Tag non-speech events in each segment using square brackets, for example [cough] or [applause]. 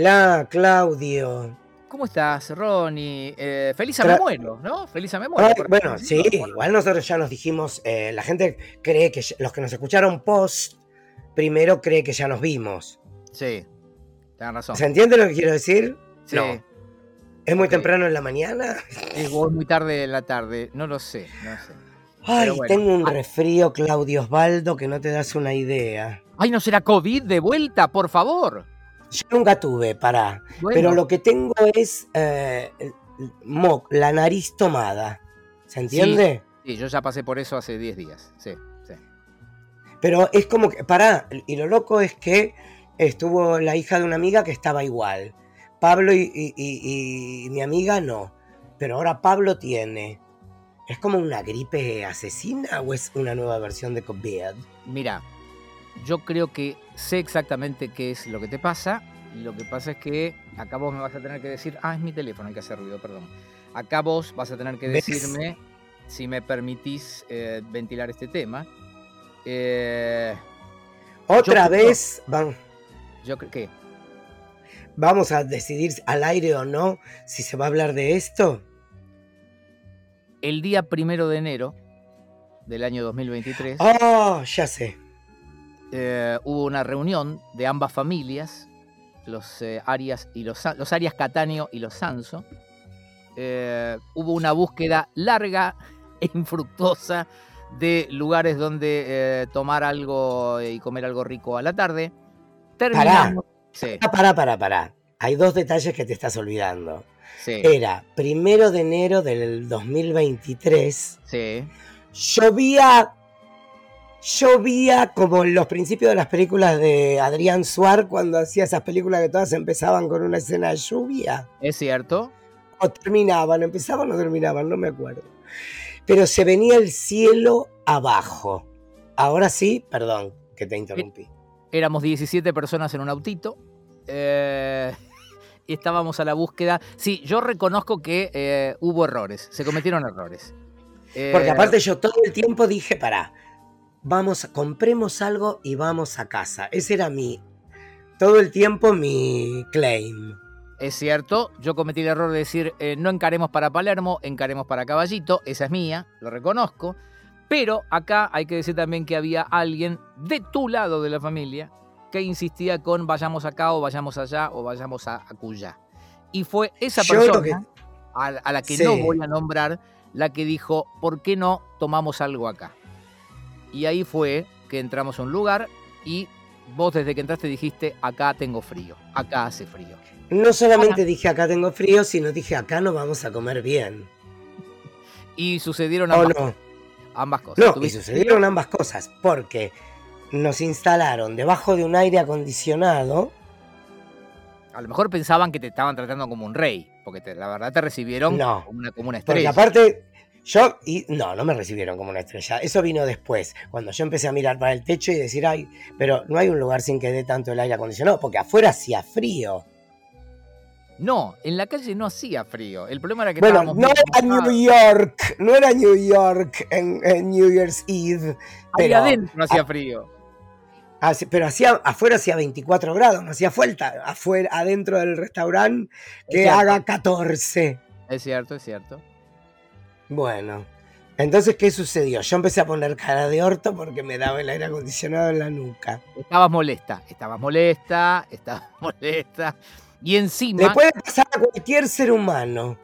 Hola, Claudio. ¿Cómo estás, Ronnie? Eh, feliz a me muero, ¿no? Feliz a me muero. Bueno, sí, igual nosotros ya nos dijimos, eh, la gente cree que ya- los que nos escucharon post, primero cree que ya nos vimos. Sí, tenés razón. ¿Se entiende lo que quiero decir? Sí. No. ¿Es muy temprano en la mañana? Es muy tarde en la tarde, no lo sé, no sé. Ay, bueno. tengo un Ah. resfrío, Claudio Osvaldo, que no te das una idea. Ay, ¿no será COVID de vuelta, por favor? Yo nunca tuve, pará. Bueno, Pero lo que tengo es eh, mo- la nariz tomada. ¿Se entiende? Sí, yo ya pasé por eso hace 10 días, sí, sí. Pero es como que, pará, y lo loco es que estuvo la hija de una amiga que estaba igual. Pablo y, y- y- y mi amiga no. Pero ahora Pablo tiene. ¿Es como una gripe asesina o es una nueva versión de COVID? Mira, yo creo que sé exactamente qué es lo que te pasa. Lo que pasa es que acá vos me vas a tener que decir, ah, es mi teléfono, hay que hacer ruido, perdón. Acá vos vas a tener que ¿Ves? decirme si me permitís eh, ventilar este tema. Eh, Otra vez van- yo creo que vamos a decidir al aire o no si se va a hablar de esto. el día primero de enero del año 2023 Oh, ya sé. Eh, hubo una reunión de ambas familias, los eh, Arias y los, los Arias y los Sanso. Eh, hubo una búsqueda larga [laughs] e infructuosa de lugares donde tomar algo y comer algo rico a la tarde. Terminamos. Sí, Ah, pará, pará, pará. Hay dos detalles que te estás olvidando. sí, Era primero de enero del 2023. sí. Llovía. Llovía como en los principios de las películas de Adrián Suar cuando hacía esas películas que todas empezaban con una escena de lluvia. Es cierto. O terminaban, empezaban o terminaban, no me acuerdo. Pero se venía el cielo abajo. Ahora sí, perdón que te interrumpí. Éramos 17 personas en un autito. eh, [laughs] y estábamos a la búsqueda. Sí, yo reconozco que eh, hubo errores, se cometieron errores. Eh, Porque aparte yo todo el tiempo dije, pará, vamos, compremos algo y vamos a casa. Ese era mi, todo el tiempo mi claim. Es cierto, yo cometí el error de decir eh, no encaremos para Palermo, encaremos para Caballito. Esa es mía, lo reconozco. Pero acá hay que decir también que había alguien de tu lado de la familia que insistía con vayamos acá o vayamos allá o vayamos a Acuya. Y fue esa persona que- a, a la que Sí. no voy a nombrar la que dijo, ¿por qué no tomamos algo acá? Y ahí fue que entramos a un lugar y vos desde que entraste dijiste, acá tengo frío, acá hace frío. No solamente dije acá tengo frío, sino dije acá no vamos a comer bien. Y sucedieron ¿O ambas, no? ambas cosas. No, y sucedieron ambas cosas, porque nos instalaron debajo de un aire acondicionado. A lo mejor pensaban que te estaban tratando como un rey, porque te- la verdad te recibieron No, como, una, como una Porque estrella. aparte, yo, y no, no me recibieron como una estrella. Eso vino después, cuando yo empecé a mirar para el techo y decir, ay, pero no hay un lugar sin que dé tanto el aire acondicionado, porque afuera hacía frío. No, en la calle no hacía frío. El problema era que Bueno, no era New. York, no era New York en, en New Year's Eve, Ahí pero, adentro hacía ah, frío. pero hacía, afuera hacía 24 grados, no hacía falta afuera, adentro del restaurante Es que haga 14. Es cierto, es cierto. Bueno, entonces, ¿qué sucedió? Yo empecé a poner cara de orto porque me daba el aire acondicionado en la nuca. Estabas molesta, estabas molesta, [laughs] estabas molesta. Y encima, Le puede pasar a cualquier ser humano.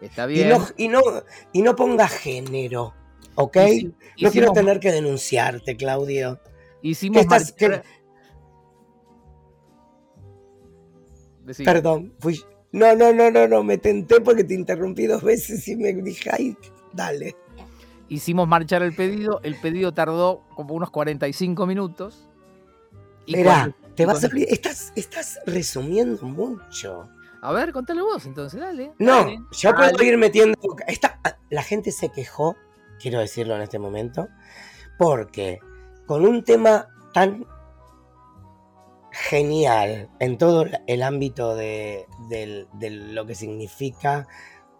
está Y bien. no, y, no, y no ponga género, ¿ok? no quiero tener que denunciarte, Claudio. hicimos ¿Qué estás- Decí. Perdón, fui... No, no, no, no, no, me tenté porque te interrumpí dos veces y me dije, ay, dale. Hicimos marchar el pedido. El pedido tardó como unos 45 minutos. Y te vas a... Estás, estás resumiendo mucho. A ver, contale vos entonces, dale. No, dale, yo puedo ir metiendo. Esta, la gente se quejó, quiero decirlo en este momento, porque con un tema tan genial en todo el ámbito de, lo que significa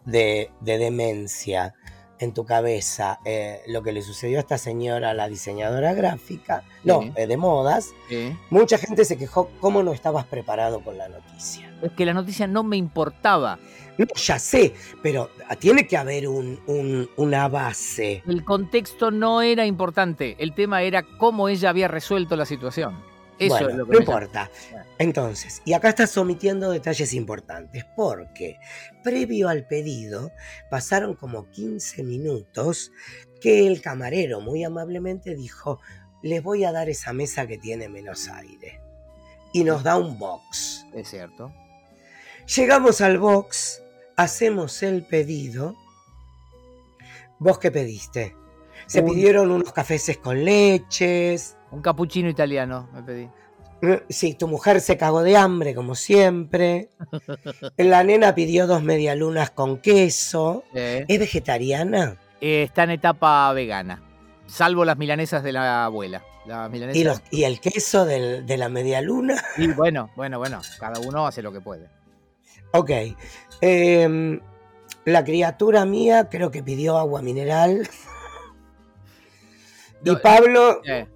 de, de demencia, en tu cabeza eh, lo que le sucedió a esta señora, la diseñadora gráfica, no, eh, de modas, mucha gente se quejó cómo no estabas preparado con la noticia. Es que la noticia no me importaba. No, ya sé, pero tiene que haber un- un- una base. El contexto no era importante. El tema era cómo ella había resuelto la situación. Eso bueno, es lo que no importa. Entonces, y acá estás omitiendo detalles importantes, porque previo al pedido pasaron como 15 minutos que el camarero muy amablemente dijo, les voy a dar esa mesa que tiene menos aire. Y nos da un box. Es cierto. Llegamos al box, hacemos el pedido. ¿Vos qué pediste? Se Un- pidieron unos cafés con leches. Un capuchino italiano me pedí. Eh, Sí, tu mujer se cagó de hambre, como siempre. [laughs] La nena pidió dos medialunas con queso. Eh, ¿Es vegetariana? eh, está en etapa vegana. Salvo las milanesas de la abuela. Las milanesas. ¿Y, los- y el queso del- de la medialuna? Y bueno, bueno, bueno. Cada uno hace lo que puede. Ok. Em, la criatura mía creo que pidió agua mineral. Y Pablo, Eh,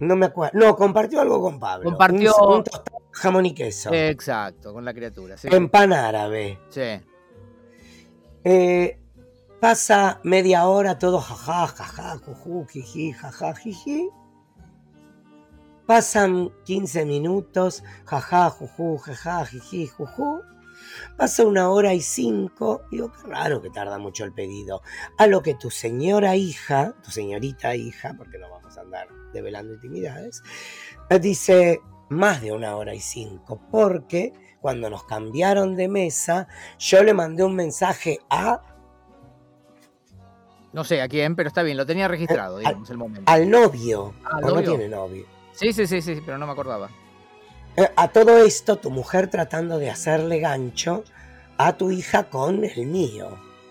no me acuerdo. No, compartió algo con Pablo. Compartió- Un, un tostado de jamón y queso. exacto, con la criatura. Sí. En pan árabe. Sí. Eh, pasa media hora todo jaja, jaja, juju, jiji, jaja, jiji. Pasan 15 minutos, jaja, juju, jaja, jiji. Pasa una hora y cinco. Digo, qué raro que tarda mucho el pedido. A lo que tu señora hija, tu señorita hija, porque no vamos a andar develando intimidades, eh, dice más de una hora y cinco. Porque cuando nos cambiaron de mesa, yo le mandé un mensaje a No sé a quién, pero está bien, lo tenía registrado, al- digamos, el momento. al novio. Ah, ¿al ¿O no novio? tiene novio? Sí, sí, sí, sí, pero no me acordaba. Eh, A todo esto, tu mujer tratando de hacerle gancho a tu hija con el mío.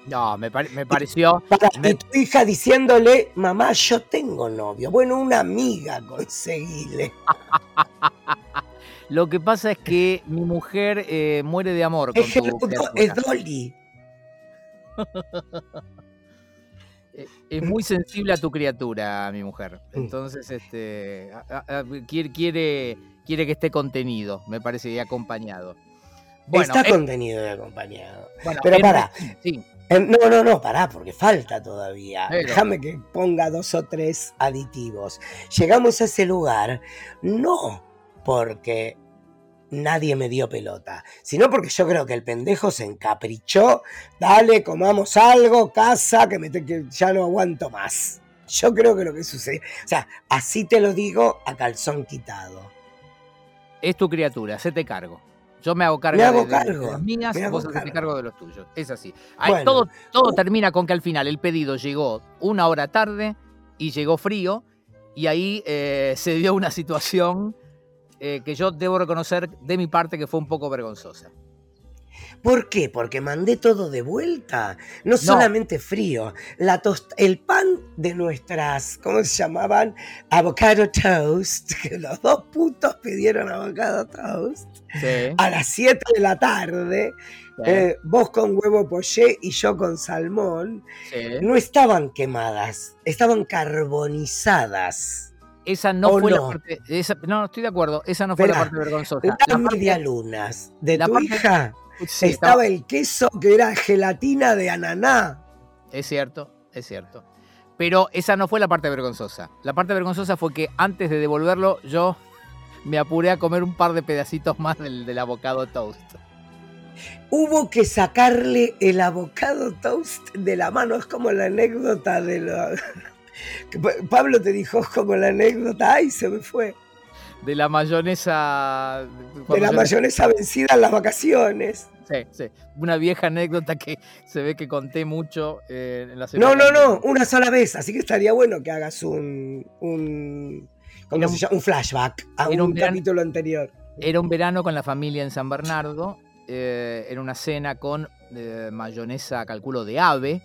No, me, pare- me pareció. Para- Me- Y tu hija diciéndole, mamá, yo tengo novio. Bueno, una amiga conseguile. [laughs] Lo que pasa es que mi mujer eh, muere de amor con Es, tu es Dolly. [laughs] Eh, Es muy sensible a tu criatura, mi mujer. Mm. Entonces, este, a- a- a- quiere, quiere, quiere que esté contenido, me parece, y acompañado. Bueno, Está contenido y acompañado. bueno, pero en- pará. Sí, No, no, no, pará, porque falta todavía. Pero- Déjame que ponga dos o tres aditivos. Llegamos a ese lugar no porque nadie me dio pelota, sino porque yo creo que el pendejo se encaprichó. Dale, comamos algo, casa, que, me te- que ya no aguanto más. Yo creo que lo que sucedió. O sea, así te lo digo a calzón quitado. es tu criatura, se te cargo. Yo me hago cargo, Me hago de, cargo, las mías, me vos hacete cargo. de los tuyos. Es así. Bueno. todo todo Uh. termina con que al final el pedido llegó una hora tarde y llegó frío y ahí eh, [laughs] se dio una situación eh, que yo debo reconocer de mi parte que fue un poco vergonzosa. ¿Por qué? Porque mandé todo de vuelta. No, solamente frío. La tost- el pan de nuestras, ¿cómo se llamaban? Avocado toast. [laughs] Que los dos putos pidieron avocado toast. Sí, A las 7 de la tarde. sí, eh, vos con huevo poché y yo con salmón. sí. No estaban quemadas. Estaban carbonizadas. Esa no ¿O fue la parte. esa- no, estoy de acuerdo. Esa no fue la parte vergonzosa. Las medialunas de la tu parte- hija. sí, estaba el queso que era gelatina de ananá. Es cierto, es cierto. Pero esa no fue la parte vergonzosa. La parte vergonzosa fue que antes de devolverlo, yo me apuré a comer un par de pedacitos más del, del avocado toast. Hubo que sacarle el avocado toast de la mano. Es como la anécdota de lo... Pablo te dijo como la anécdota, ay, se me fue. De la mayonesa. De la yo- mayonesa vencida en las vacaciones. Sí, sí. Una vieja anécdota que se ve que conté mucho eh, en la No, semana. no, no, una sola vez. Así que estaría bueno que hagas un... un ¿cómo Era se un- llama? Un flashback a un, un verano- capítulo anterior. Era un verano con la familia en San Bernardo. eh, era una cena con eh, mayonesa, calculo, de ave.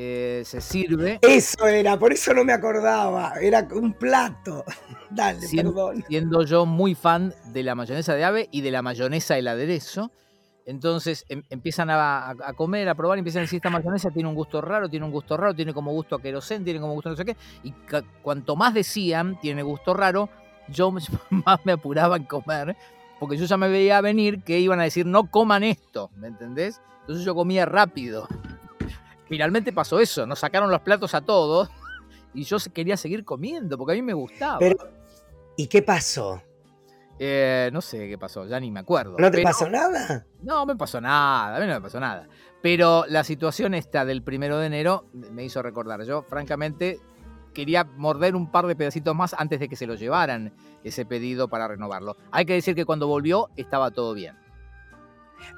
Eh, se sirve. Eso era, por eso no me acordaba. Era un plato. [laughs] Dale, Siem- perdón. siendo yo muy fan de la mayonesa de ave y de la mayonesa el aderezo. Entonces em- empiezan a, comer, a probar, y empiezan a decir, esta mayonesa tiene un gusto raro, tiene un gusto raro, tiene como gusto a querosén, tiene como gusto no sé qué. Y cuanto más decían, tiene gusto raro, yo [laughs] más me apuraba en comer, porque yo ya me veía venir que iban a decir, no coman esto, ¿me entendés? Entonces yo comía rápido. Finalmente pasó eso, nos sacaron los platos a todos [laughs] y yo quería seguir comiendo, porque a mí me gustaba. Pero, ¿y qué pasó? Eh, no sé qué pasó, ya ni me acuerdo. ¿No te Pero- pasó nada? No me pasó nada, a mí no me pasó nada. Pero la situación esta del primero de enero me hizo recordar. Yo, francamente, quería morder un par de pedacitos más antes de que se lo llevaran ese pedido para renovarlo. Hay que decir que cuando volvió estaba todo bien.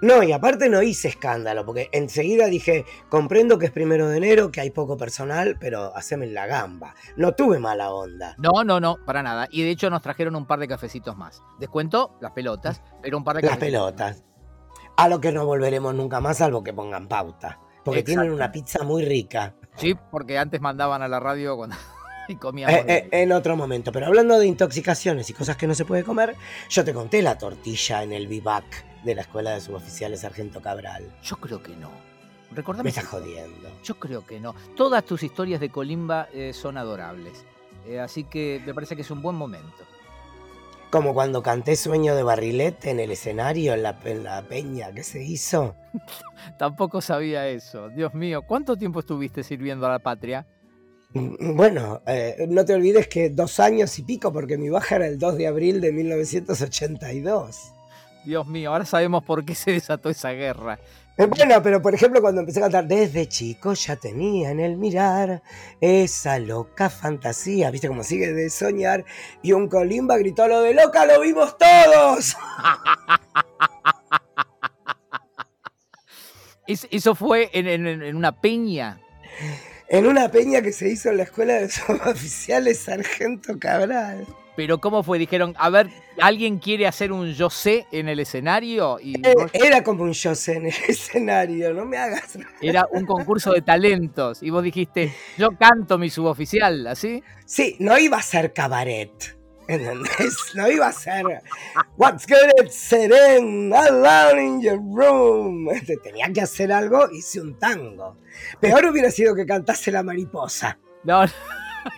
No, y aparte no hice escándalo, porque enseguida dije, comprendo que es primero de enero, que hay poco personal, pero haceme la gamba. No tuve mala onda. No, no, no, para nada. Y de hecho nos trajeron un par de cafecitos más. Descuento las pelotas, pero un par de Las cafecitos pelotas. A lo que no volveremos nunca más, salvo que pongan pauta. Porque tienen una pizza muy rica. Sí, porque antes mandaban a la radio cuando [laughs] y comíamos. Eh, eh, en otro momento. Pero hablando de intoxicaciones y cosas que no se puede comer, yo te conté la tortilla en el vivac de la Escuela de Suboficiales Sargento Cabral. Yo creo que no. Me Recordame estás si- jodiendo. Yo creo que no. Todas tus historias de Colimba eh, son adorables. Eh, así que me parece que es un buen momento. Como cuando canté Sueño de Barrilete en el escenario, en la, en la peña que se hizo. [laughs] Tampoco sabía eso. Dios mío, ¿cuánto tiempo estuviste sirviendo a la patria? Mm, Bueno, eh, no te olvides que dos años y pico, porque mi baja era el 2 de abril de 1982. Dios mío, ahora sabemos por qué se desató esa guerra. Eh, Bueno, pero por ejemplo, cuando empecé a cantar desde chico, ya tenía en el mirar esa loca fantasía, ¿viste cómo sigue de soñar? Y un colimba gritó lo de loca, lo vimos todos. [laughs] Es- eso fue en, en- en una peña. En una peña que se hizo en la escuela de [laughs] suboficiales Sargento Cabral. Pero ¿cómo fue? Dijeron, a ver, ¿alguien quiere hacer un yo sé en el escenario? Y Eh, vos- Era como un yo sé en el [laughs] escenario, no me hagas. era un concurso de talentos. Y vos dijiste, yo canto mi suboficial, ¿así? Sí, no iba a ser cabaret. ¿Entendés? No iba a ser What's good at Seren, alone in your room. Este, Tenía que hacer algo, hice un tango. Peor hubiera sido que cantase la mariposa. No, [laughs] no,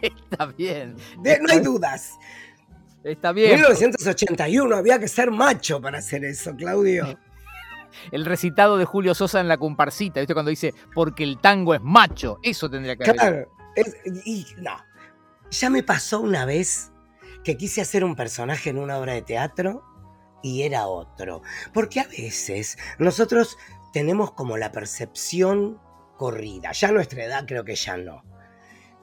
está bien. De- no hay dudas. Está bien. 1981 había que ser macho para hacer eso, Claudio. [laughs] El recitado de Julio Sosa en la comparsita, ¿viste? Cuando dice, porque el tango es macho. Eso tendría que haber. Claro. es- y no. Ya me pasó una vez que quise hacer un personaje en una obra de teatro y era otro. Porque a veces nosotros tenemos como la percepción corrida. Ya a nuestra edad creo que ya no.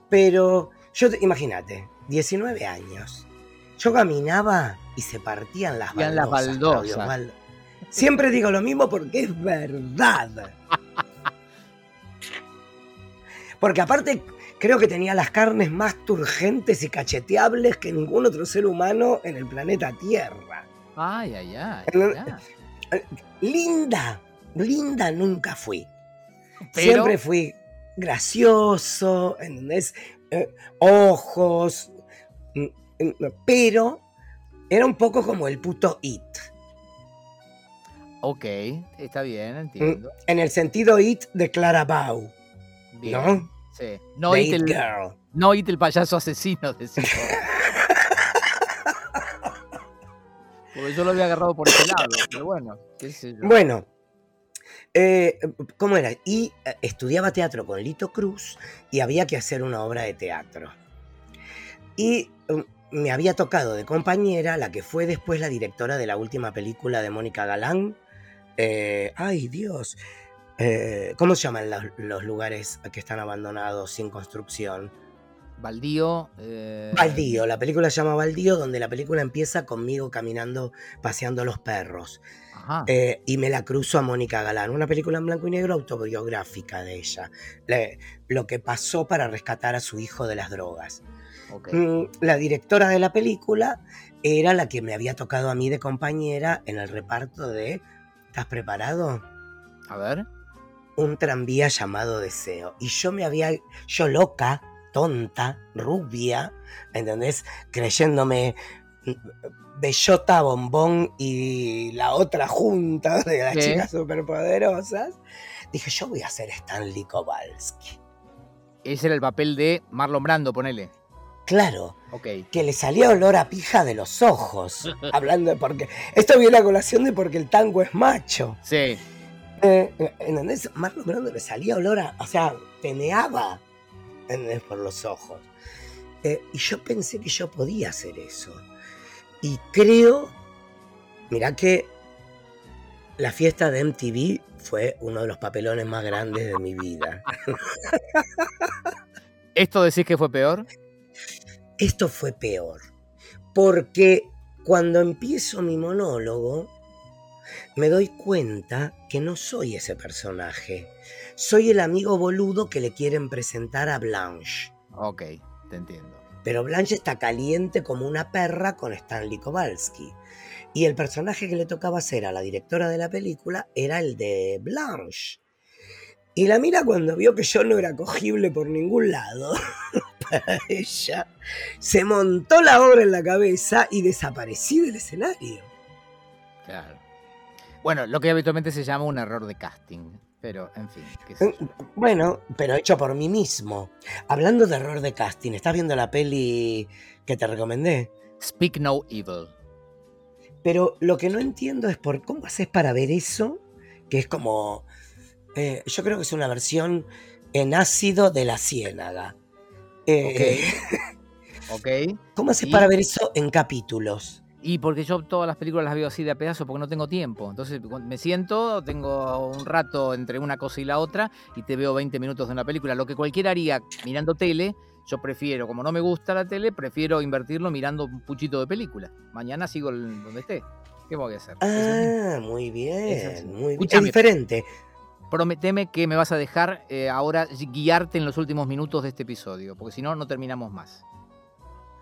Pero yo, te- imagínate, 19 años. Yo caminaba y se partían las Partían las baldosas. Claudio baldosas. Siempre digo lo mismo porque es verdad. [laughs] Porque aparte creo que tenía las carnes más turgentes y cacheteables que ningún otro ser humano en el planeta Tierra. Ay, ay, ay. Linda, linda nunca fui. Pero- Siempre fui gracioso, ¿entendés? Eh, ojos, pero era un poco como el puto It. Ok, está bien, entiendo. En el sentido It de Clara Bau, Bien. ¿no? Sí. No It, el, Girl. no It el payaso asesino. [laughs] Porque yo lo había agarrado por ese lado, pero bueno, qué sé yo. Bueno, eh, ¿cómo era? Y eh, estudiaba teatro con Lito Cruz y había que hacer una obra de teatro. Y um, me había tocado de compañera la que fue después la directora de la última película de Mónica Galán. Eh, ay, Dios. Eh, ¿Cómo se llaman los, los lugares que están abandonados sin construcción? Baldío. eh, Baldío, la película se llama Baldío, donde la película empieza conmigo caminando, paseando a los perros. Ajá. Eh, y me la cruzo a Mónica Galán, una película en blanco y negro autobiográfica de ella. Le- lo que pasó para rescatar a su hijo de las drogas. Mm, La directora de la película era la que me había tocado a mí de compañera en el reparto de ¿Estás preparado? A ver. Un tranvía llamado Deseo. Y yo me había, yo loca, tonta, rubia, ¿entendés? Creyéndome Bellota Bombón y la otra junta de las chicas superpoderosas, dije, yo voy a ser Stanley Kowalski. Ese era el papel de Marlon Brando, ponele. Claro, que le salía olor a pija de los ojos, [laughs] hablando de porque... Esto viene a colación de porque el tango es macho. Sí. Eh, ¿Entendés? Marlon Brando le salía olor a... O sea, ¿entendés? por los ojos. Eh, y yo pensé que yo podía hacer eso. Y creo... Mirá que la fiesta de MTV fue uno de los papelones más grandes de mi vida. [laughs] ¿Esto decís que fue peor? Esto fue peor. Porque cuando empiezo mi monólogo, me doy cuenta que no soy ese personaje. Soy el amigo boludo que le quieren presentar a Blanche. Ok, te entiendo. Pero Blanche está caliente como una perra con Stanley Kowalski. Y el personaje que le tocaba hacer a la directora de la película era el de Blanche. Y la mira cuando vio que yo no era cogible por ningún lado [laughs] [laughs] ella, se montó la obra en la cabeza y desaparecí del escenario. Claro. Bueno, lo que habitualmente se llama un error de casting. Pero, en fin. qué sé yo. Bueno, pero hecho por mí mismo. Hablando de error de casting, ¿estás viendo la peli que te recomendé? Speak no evil. Pero lo que no entiendo es por cómo haces para ver eso, que es como. eh, yo creo que es una versión en ácido de la ciénaga. Eh, [laughs] Ok. ¿Cómo haces para ver eso en capítulos? Y porque yo todas las películas las veo así de a pedazo porque no tengo tiempo. Entonces me siento, tengo un rato entre una cosa y la otra y te veo 20 minutos de una película. Lo que cualquiera haría mirando tele, yo prefiero, como no me gusta la tele, prefiero invertirlo mirando un puchito de película. Mañana sigo donde esté. ¿Qué voy a hacer? Ah, muy bien, muy bien. Es diferente. Prometeme que me vas a dejar eh, ahora guiarte en los últimos minutos de este episodio, porque si no, no terminamos más.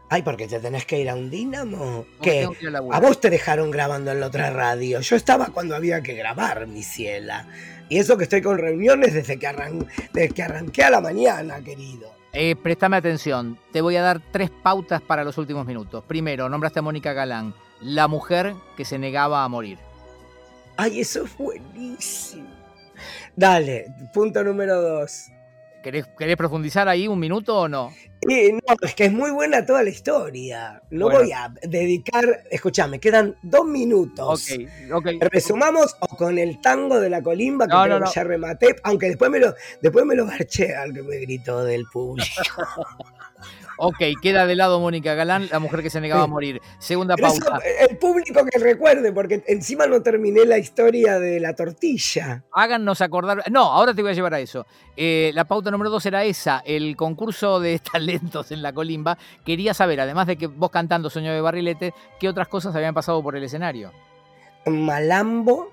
Ay, porque te tenés que ir a un dínamo. Que a vos te dejaron grabando en la otra radio. Yo estaba cuando había que grabar, mi ciela. Y eso que estoy con reuniones desde que, arran- desde que arranqué a la mañana, querido. Eh, préstame atención, te voy a dar tres pautas para los últimos minutos. Primero, nombraste a Mónica Galán, la mujer que se negaba a morir. Ay, eso es buenísimo. Dale, punto número dos. ¿Querés, querés profundizar ahí un minuto o no? No, es que es muy buena toda la historia. No Bueno. voy a dedicar. Escúchame, quedan dos minutos. Ok, ok. Resumamos o con el tango de la colimba que No, creo no, que no. ya rematé, aunque después me lo, después me lo garché al que me gritó del público. [laughs] Ok, queda de lado Mónica Galán, la mujer que se negaba a morir. Segunda Pero eso, pauta. el público que recuerde, porque encima no terminé la historia de la tortilla. Háganos acordar. No, ahora te voy a llevar a eso. Eh, la pauta número dos era esa, el concurso de [laughs] talentos en la colimba. Quería saber, además de que vos cantando Sueño de Barrilete, qué otras cosas habían pasado por el escenario. Malambo,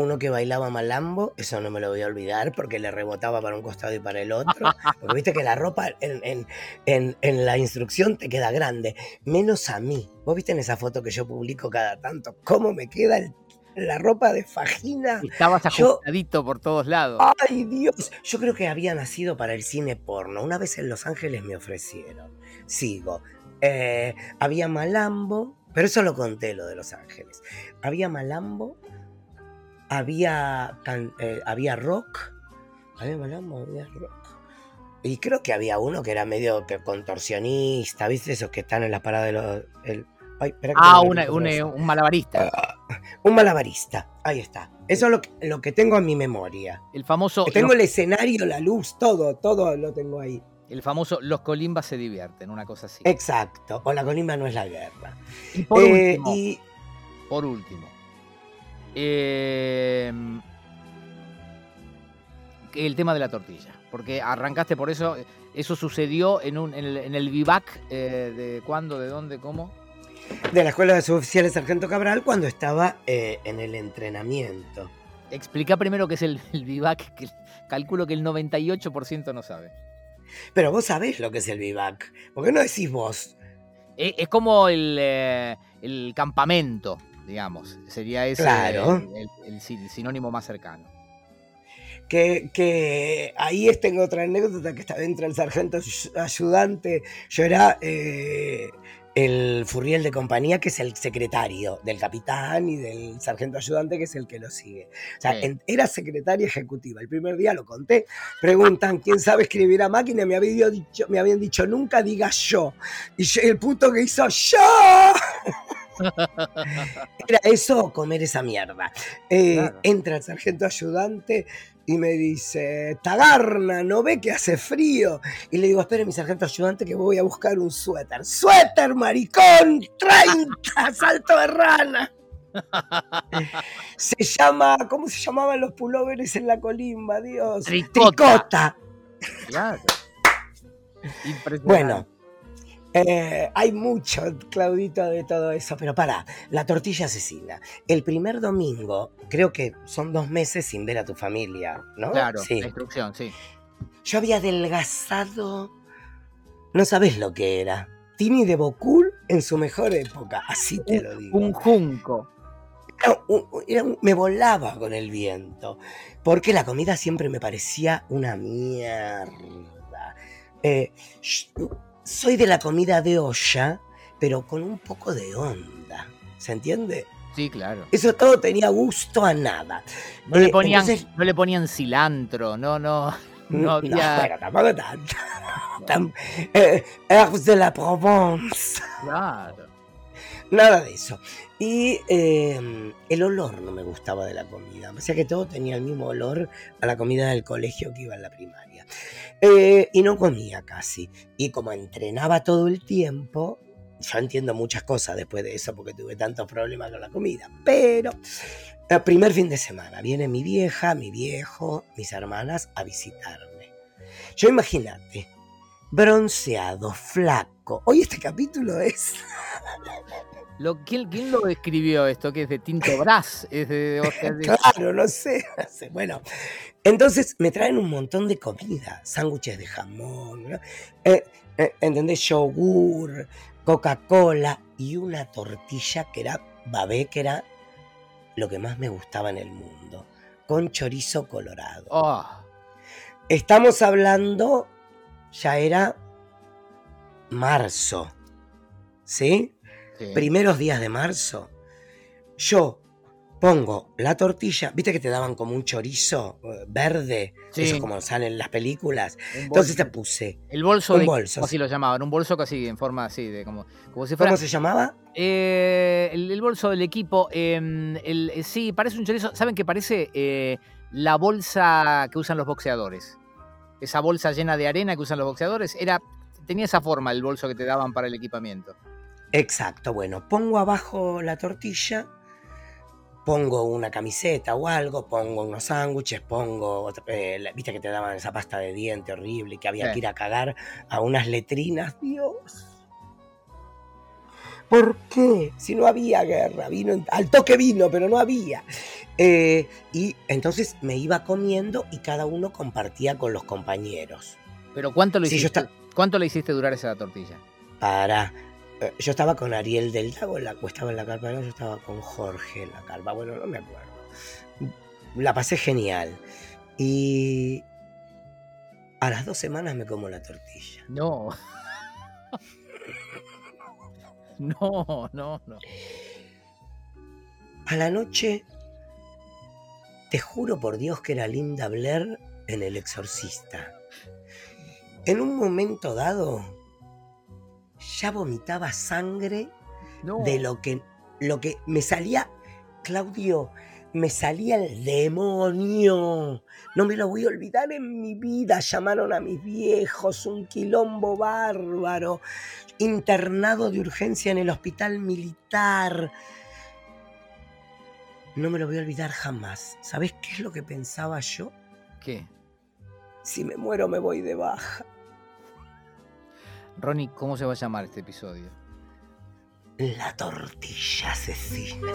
uno que bailaba malambo, eso no me lo voy a olvidar porque le rebotaba para un costado y para el otro. [laughs] Porque viste que la ropa en, en- en- en la instrucción te queda grande, menos a mí. Vos viste en esa foto que yo publico cada tanto, cómo me queda el- la ropa de fajina. Estabas Yo- ajustadito por todos lados. Ay Dios, yo creo que había nacido para el cine porno. Una vez en Los Ángeles me ofrecieron. Sigo. Eh, había Malambo, pero eso lo conté lo de Los Ángeles. Había Malambo, había, can- eh, había rock, había Malambo, había rock. Y creo que había uno que era medio contorsionista, ¿viste? Esos que están en la parada de los... el- ay, Ah, una- un, poner- un malabarista. un malabarista, ahí está. Eso es lo que, lo que tengo en mi memoria. El famoso, Que tengo los, el escenario, la luz, todo, todo lo tengo ahí. el famoso Los Colimbas se divierten, una cosa así. Exacto. O la colimba no es la guerra. Y por Eh, último, y por último, eh, el tema de la tortilla. Porque arrancaste por eso. Eso sucedió en, un, en, el, en el vivac eh, de cuándo, de dónde, cómo. de la Escuela de Suboficiales Sargento Cabral cuando estaba eh, en el entrenamiento. Explica primero qué es el, el vivac, que calculo que el 98% no sabe. Pero vos sabés lo que es el vivac. ¿Por qué no decís vos? Es, es como el, eh, el campamento, digamos. Sería ese Claro. el, el- el sin- sinónimo más cercano. Que, que ahí tengo otra anécdota que estaba entre el sargento ayu- ayudante. Yo era eh, el furriel de compañía, que es el secretario del capitán y del sargento ayudante, que es el que lo sigue. O sea, Sí. era secretaria ejecutiva. El primer día lo conté. Preguntan quién sabe escribir a máquina. Me, había dicho, me habían dicho nunca diga yo. Y yo- el punto que hizo yo. Era eso o comer esa mierda. Eh, Claro. Entra el sargento ayudante y me dice, Tagarna, ¿no ve que hace frío? Y le digo, espere mi sargento ayudante que voy a buscar un suéter. ¡Suéter, maricón! ¡30! [laughs] ¡Salto de rana! Se llama, ¿cómo se llamaban los pulóveres en la colimba? Dios. Tricota. Tricota. Claro. Impresionante. Bueno, eh, hay mucho, Claudito, de todo eso, pero para, la tortilla asesina. El primer domingo, creo que son dos meses sin ver a tu familia, ¿no? Claro, Sí. la instrucción, sí. Yo había adelgazado, no sabes lo que era. Tini de Bocul en su mejor época, así te lo digo. Un junco. Era un- era un- me volaba con el viento, porque la comida siempre me parecía una mierda. Eh, soy de la comida de olla, pero con un poco de onda, ¿se entiende? Sí, claro. Eso todo tenía gusto a nada. No, le Eh, ponían, entonces- no le ponían cilantro, no, no. No había. bueno, tampoco tanto. [laughs] Eh, herbes de la Provence. Claro. Nada de eso. Y eh, el olor no me gustaba de la comida. O sea que todo tenía el mismo olor a la comida del colegio que iba en la primaria. Eh, y no comía casi. Y como entrenaba todo el tiempo, yo entiendo muchas cosas después de eso porque tuve tantos problemas con la comida. Pero primer fin de semana viene mi vieja, mi viejo, mis hermanas a visitarme. Yo imagínate, bronceado, flaco. Hoy este capítulo es Lo, ¿quién, quién lo escribió esto? Que es de Tinto Brass. Es de, o sea, de- Claro, no sé, no sé. Bueno, entonces me traen un montón de comida, sándwiches de jamón, ¿no? Eh, eh, ¿entendés? Yogur, Coca-Cola y una tortilla que era babé, que era lo que más me gustaba en el mundo, con chorizo colorado. Oh, Estamos hablando, ya era marzo, ¿sí? Sí. primeros días de marzo, yo pongo la tortilla, viste que te daban como un chorizo eh, verde, Sí. eso como salen en las películas. Entonces te puse, el bolso un de bolso, así lo llamaban, un bolso casi en forma así de como, como si fuera ¿cómo se llamaba? Eh, el, el bolso del equipo, eh, el- eh, sí, parece un chorizo. ¿Saben qué parece? La bolsa que usan los boxeadores. Esa bolsa llena de arena que usan los boxeadores. Era, tenía esa forma el bolso que te daban para el equipamiento. Exacto, bueno, pongo abajo la tortilla, pongo una camiseta o algo, pongo unos sándwiches, pongo, otra- eh, la- viste que te daban esa pasta de diente horrible que había Sí. que ir a cagar a unas letrinas, Dios. ¿Por qué? Si no había guerra, vino al toque vino, pero no había. Eh, y entonces me iba comiendo y cada uno compartía con los compañeros. Pero ¿cuánto lo Sí, yo hiciste? ¿Cuánto le hiciste durar esa tortilla? para. Eh, Yo estaba con Ariel del Lago, la, estaba en la carpa, yo estaba con Jorge en la carpa, bueno, no me acuerdo. La pasé genial. Y a las dos semanas me como la tortilla. No. [laughs] No, no, no. A la noche, te juro por Dios que era Linda Blair en El Exorcista. En un momento dado, ya vomitaba sangre no. de lo que, lo que me salía, Claudio, me salía el demonio. No me lo voy a olvidar en mi vida. Llamaron a mis viejos, un quilombo bárbaro, internado de urgencia en el hospital militar. No me lo voy a olvidar jamás. ¿Sabes qué es lo que pensaba yo? ¿Qué? Si me muero me voy de baja. Ronnie, ¿cómo se va a llamar este episodio? La tortilla asesina.